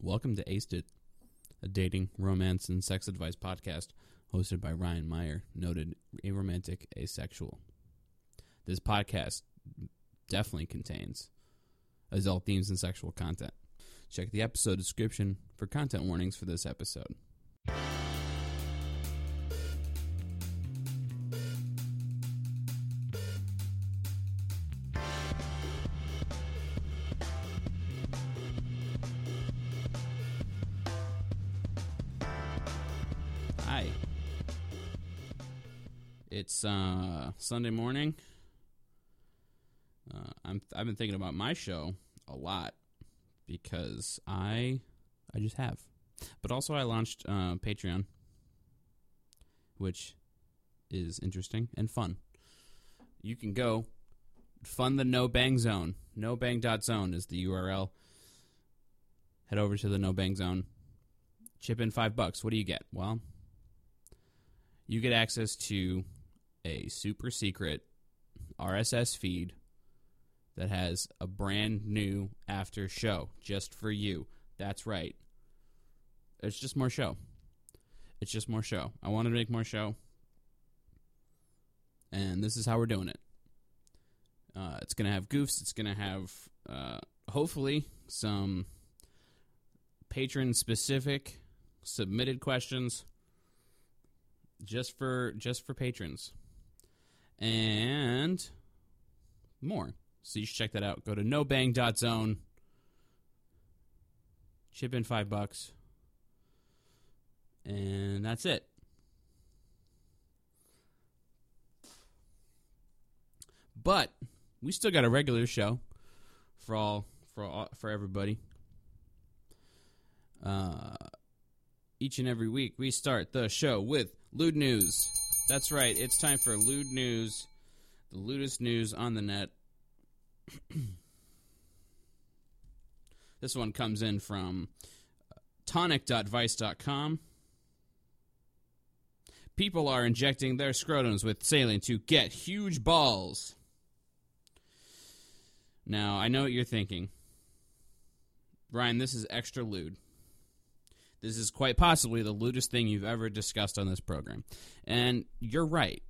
Welcome to Aced It, a dating, romance, and sex advice podcast hosted by Ryan Meyer, noted aromantic asexual. This podcast definitely contains adult themes and sexual content. Check the episode description for content warnings for this episode. Hi. It's uh, Sunday morning. Uh, I'm I've been thinking about my show a lot because I I just have, but also I launched uh, Patreon, which is interesting and fun. You can go fund the No Bang Zone. No Bang zone is the URL. Head over to the No Bang Zone. Chip in five bucks. What do you get? Well, you get access to a super secret RSS feed that has a brand new after show just for you. That's right. It's just more show. It's just more show. I want to make more show. And this is how we're doing it. Uh, it's going to have goofs. It's going to have, uh, hopefully, some patron specific submitted questions just for just for patrons. And more. So you should check that out. Go to nobang.zone chip in five bucks. And that's it. But we still got a regular show for all for all, for everybody. Uh each and every week we start the show with lewd news. That's right, it's time for lewd news, the lewdest news on the net. this one comes in from uh, tonic.vice.com. People are injecting their scrotums with saline to get huge balls. Now, I know what you're thinking. Ryan, this is extra lewd. This is quite possibly the lewdest thing you've ever discussed on this program. And you're right.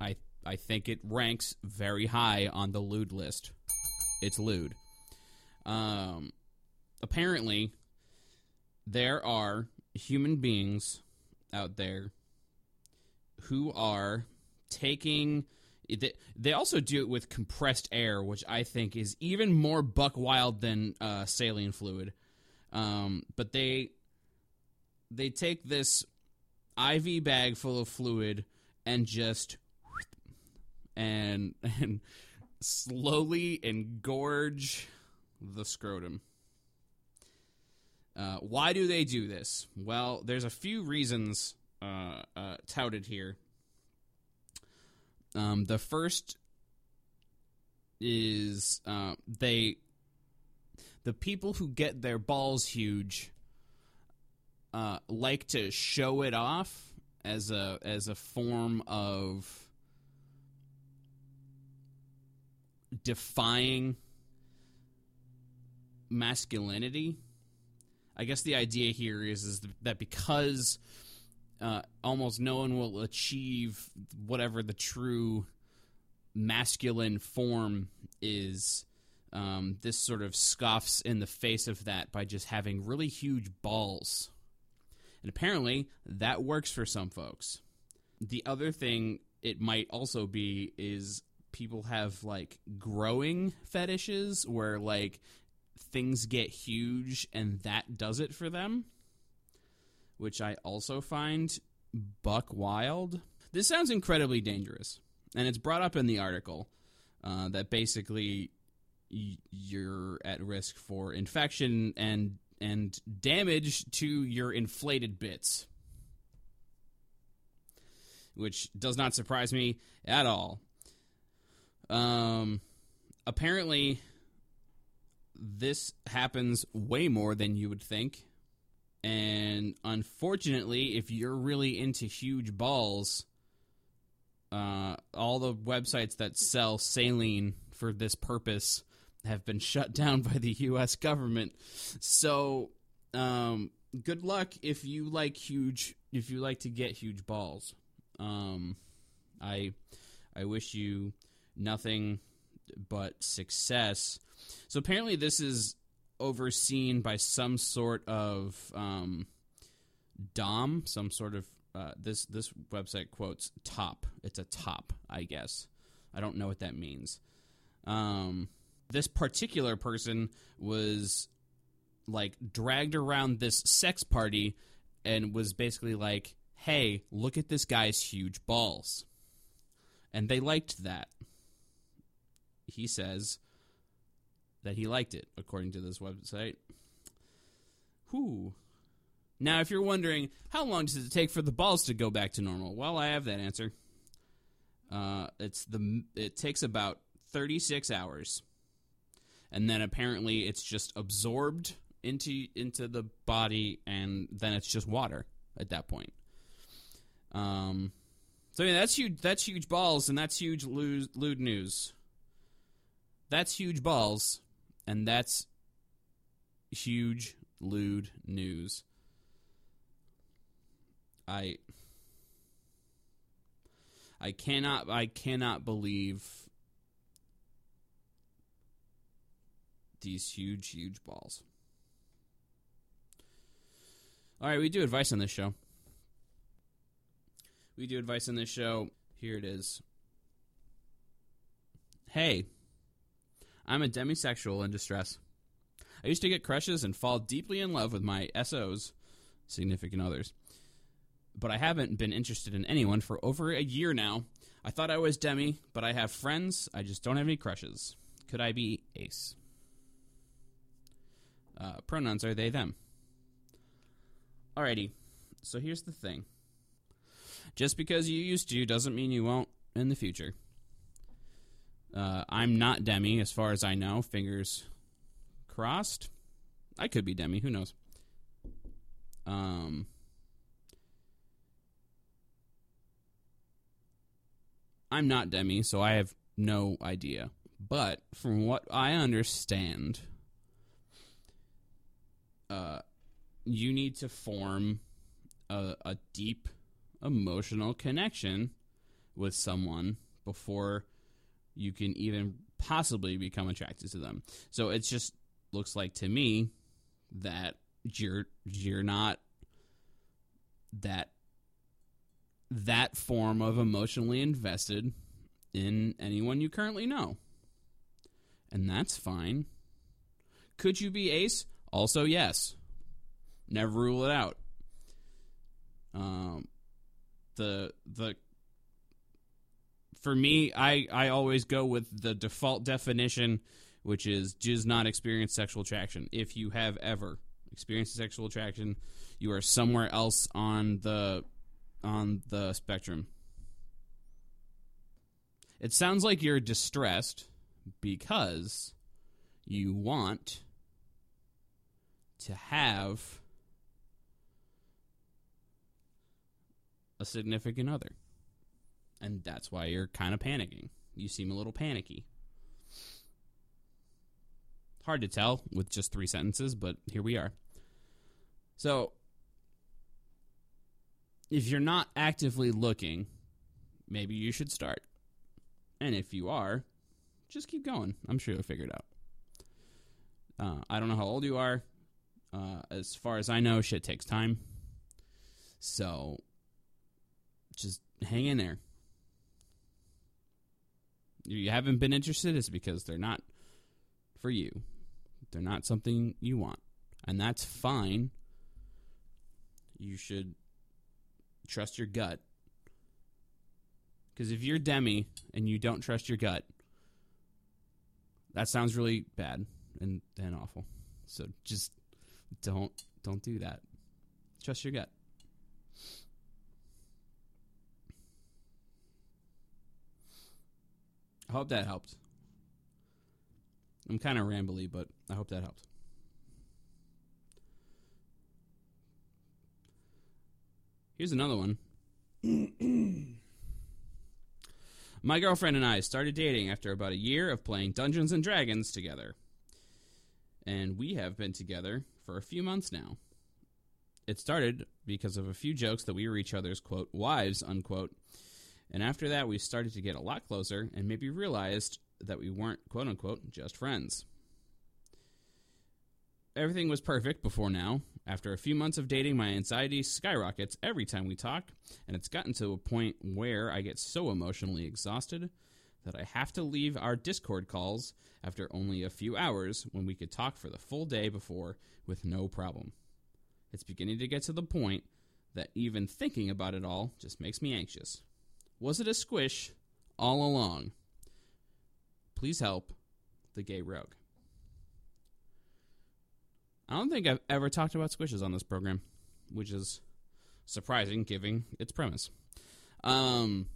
I I think it ranks very high on the lewd list. It's lewd. Um, apparently, there are human beings out there who are taking. They also do it with compressed air, which I think is even more buck wild than uh, saline fluid. Um, but they they take this IV bag full of fluid and just and and slowly engorge the scrotum. Uh, why do they do this? Well, there's a few reasons uh, uh, touted here. Um, the first is uh, they the people who get their balls huge uh, like to show it off as a as a form of defying masculinity. I guess the idea here is is that because uh, almost no one will achieve whatever the true masculine form is. Um, this sort of scoffs in the face of that by just having really huge balls. And apparently, that works for some folks. The other thing it might also be is people have like growing fetishes where like things get huge and that does it for them, which I also find buck wild. This sounds incredibly dangerous, and it's brought up in the article uh, that basically y- you're at risk for infection and and damage to your inflated bits. Which does not surprise me at all. Um, apparently, this happens way more than you would think. And unfortunately, if you're really into huge balls, uh, all the websites that sell saline for this purpose have been shut down by the U.S. government. So um, good luck if you like huge if you like to get huge balls. Um, I I wish you nothing but success. So apparently, this is overseen by some sort of um, dom, some sort of uh, this this website quotes top. It's a top, I guess. I don't know what that means. Um, this particular person was like dragged around this sex party and was basically like, "Hey, look at this guy's huge balls," and they liked that. He says that he liked it, according to this website. Whew. Now, if you're wondering how long does it take for the balls to go back to normal, well, I have that answer. Uh, it's the it takes about 36 hours, and then apparently it's just absorbed into into the body, and then it's just water at that point. Um, so yeah, that's huge. That's huge balls, and that's huge lewd, lewd news. That's huge balls, and that's huge lewd news. I I cannot I cannot believe these huge huge balls. All right, we do advice on this show. We do advice on this show. Here it is. Hey, I'm a demisexual in distress. I used to get crushes and fall deeply in love with my SOs, significant others but I haven't been interested in anyone for over a year now. I thought I was Demi, but I have friends. I just don't have any crushes. Could I be Ace? Uh, pronouns are they, them. Alrighty, so here's the thing. Just because you used to doesn't mean you won't in the future. Uh, I'm not Demi, as far as I know. Fingers crossed. I could be Demi. Who knows? Um, I'm not Demi, so I have no idea. But from what I understand, uh, you need to form a, a deep emotional connection with someone before you can even possibly become attracted to them. So it just looks like to me that you're you're not that that form of emotionally invested in anyone you currently know. And that's fine. Could you be ace? Also, yes. Never rule it out. Um, the the for me, I I always go with the default definition, which is does not experience sexual attraction. If you have ever experienced sexual attraction, you are somewhere else on the on the spectrum. It sounds like you're distressed because you want to have a significant other. And that's why you're kind of panicking. You seem a little panicky. Hard to tell with just three sentences, but here we are. So, if you're not actively looking, maybe you should start. And if you are, just keep going. I'm sure you'll figure it out. Uh, I don't know how old you are. Uh, as far as I know, shit takes time. So just hang in there. You haven't been interested, it's because they're not for you. They're not something you want. And that's fine. You should trust your gut. Because if you're Demi and you don't trust your gut, that sounds really bad and, and awful. So just don't don't do that. Trust your gut. I hope that helped. I'm kind of rambly, but I hope that helped. Here's another one. My girlfriend and I started dating after about a year of playing Dungeons and Dragons together. And we have been together for a few months now. it started because of a few jokes that we were each other's quote wives unquote. And after that, we started to get a lot closer and maybe realized that we weren't quote unquote just friends. Everything was perfect before now. After a few months of dating, my anxiety skyrockets every time we talk, and it's gotten to a point where I get so emotionally exhausted that I have to leave our Discord calls after only a few hours when we could talk for the full day before with no problem. It's beginning to get to the point that even thinking about it all just makes me anxious. Was it a squish all along? Please help the gay rogue. I don't think I've ever talked about squishes on this program, which is surprising given its premise. Um,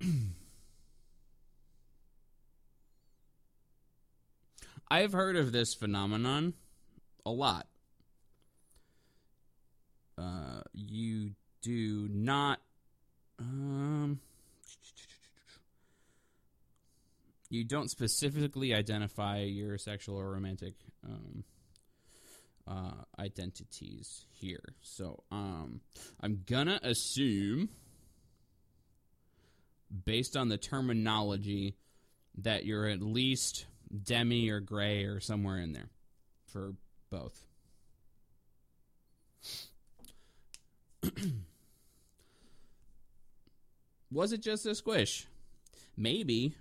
I've heard of this phenomenon a lot. Uh, you do not. Um, you don't specifically identify your sexual or romantic um, uh, identities here. So um, I'm gonna assume, based on the terminology, that you're at least demi or gray or somewhere in there for both. Was it just a squish? Maybe.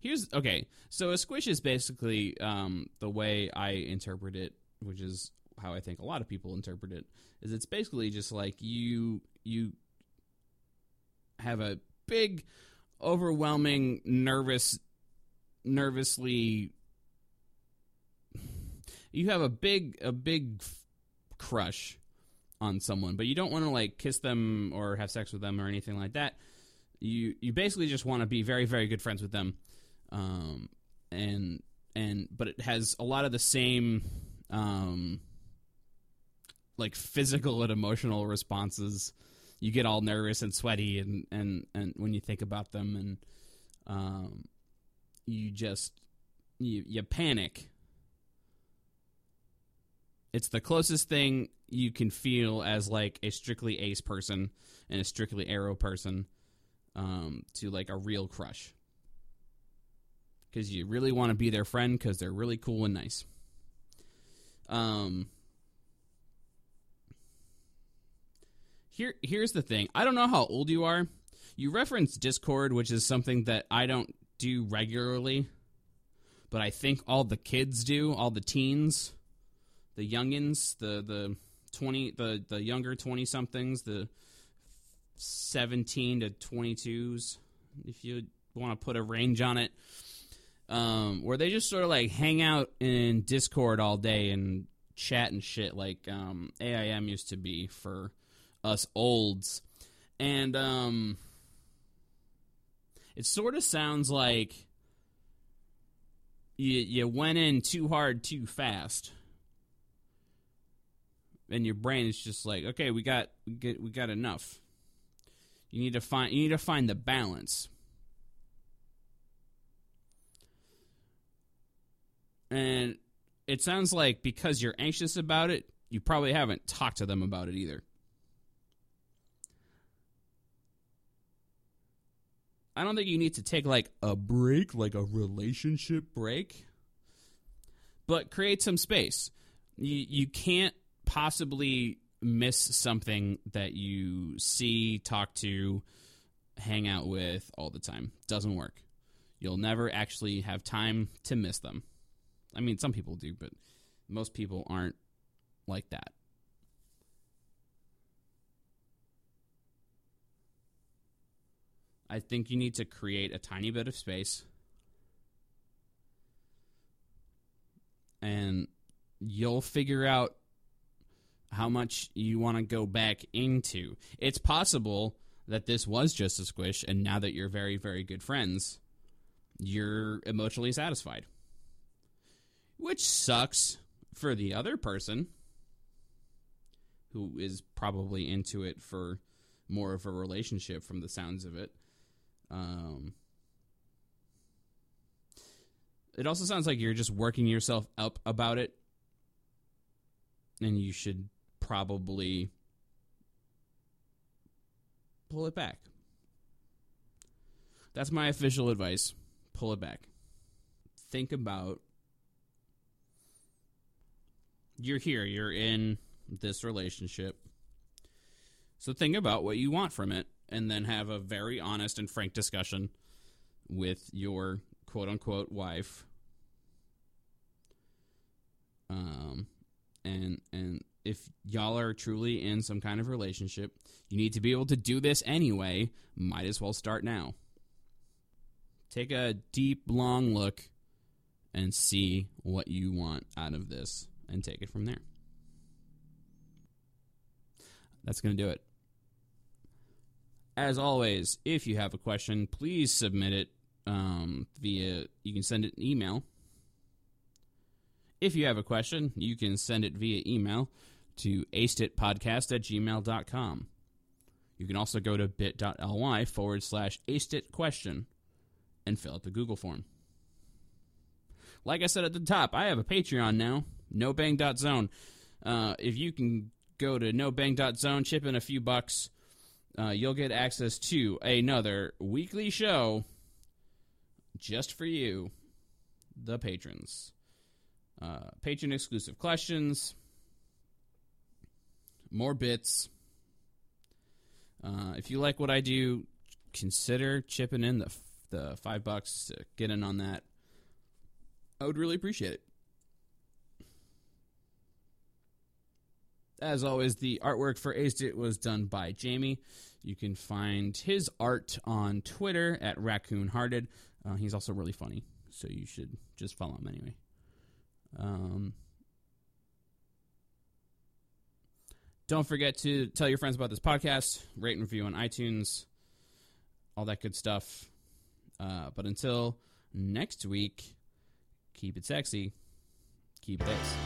Here's okay. So a squish is basically um, the way I interpret it, which is how I think a lot of people interpret it. Is it's basically just like you you have a big, overwhelming, nervous, nervously. You have a big a big crush on someone, but you don't want to like kiss them or have sex with them or anything like that. You you basically just want to be very very good friends with them, um, and and but it has a lot of the same um, like physical and emotional responses. You get all nervous and sweaty, and and and when you think about them, and um, you just you you panic. It's the closest thing you can feel as like a strictly ace person and a strictly aro person um, to like a real crush because you really want to be their friend because they're really cool and nice. Um, here, here's the thing. I don't know how old you are. You reference Discord, which is something that I don't do regularly, but I think all the kids do, all the teens, the youngins, the the twenty, the the younger twenty somethings, the seventeen to twenty twos, if you want to put a range on it, um, where they just sort of like hang out in Discord all day and chat and shit like um, AIM used to be for us olds, and um it sort of sounds like you you went in too hard too fast. And your brain is just like okay we got we get we got enough. You need to find you need to find the balance. And it sounds like because you're anxious about it you probably haven't talked to them about it either I don't think you need to take like a break, like a relationship break, but create some space. You you can't possibly miss something that you see, talk to, hang out with all the time. Doesn't work. You'll never actually have time to miss them. I mean, some people do, but most people aren't like that. I think you need to create a tiny bit of space. And you'll figure out how much you want to go back into. It's possible that this was just a squish, and now that you're very, very good friends, you're emotionally satisfied. Which sucks for the other person who is probably into it for more of a relationship from the sounds of it. Um, it also sounds like you're just working yourself up about it and you should probably pull it back. That's my official advice. Pull it back. Think about you're here, you're in this relationship. So think about what you want from it and then have a very honest and frank discussion with your quote unquote wife. Um and and if y'all are truly in some kind of relationship, you need to be able to do this anyway. Might as well start now. Take a deep, long look and see what you want out of this and take it from there. That's going to do it. As always, if you have a question, please submit it um, via, you can send it an email. If you have a question, you can send it via email to aceditpodcast at gmail.com. You can also go to bit.ly forward slash acedit question and fill out the Google form. Like I said at the top, I have a Patreon now, nobang.zone. Uh, if you can go to nobang.zone, chip in a few bucks, uh, you'll get access to another weekly show just for you, the patrons. Uh, patron exclusive questions, more bits. Uh, if you like what I do, consider chipping in the the five bucks to get in on that. I would really appreciate it. As always, the artwork for Aced It was done by Jamie. You can find his art on Twitter at Raccoon Hearted. Uh, he's also really funny, so you should just follow him anyway. Um, don't forget to tell your friends about this podcast, rate and review on iTunes, all that good stuff. Uh, but until next week, keep it sexy, keep it.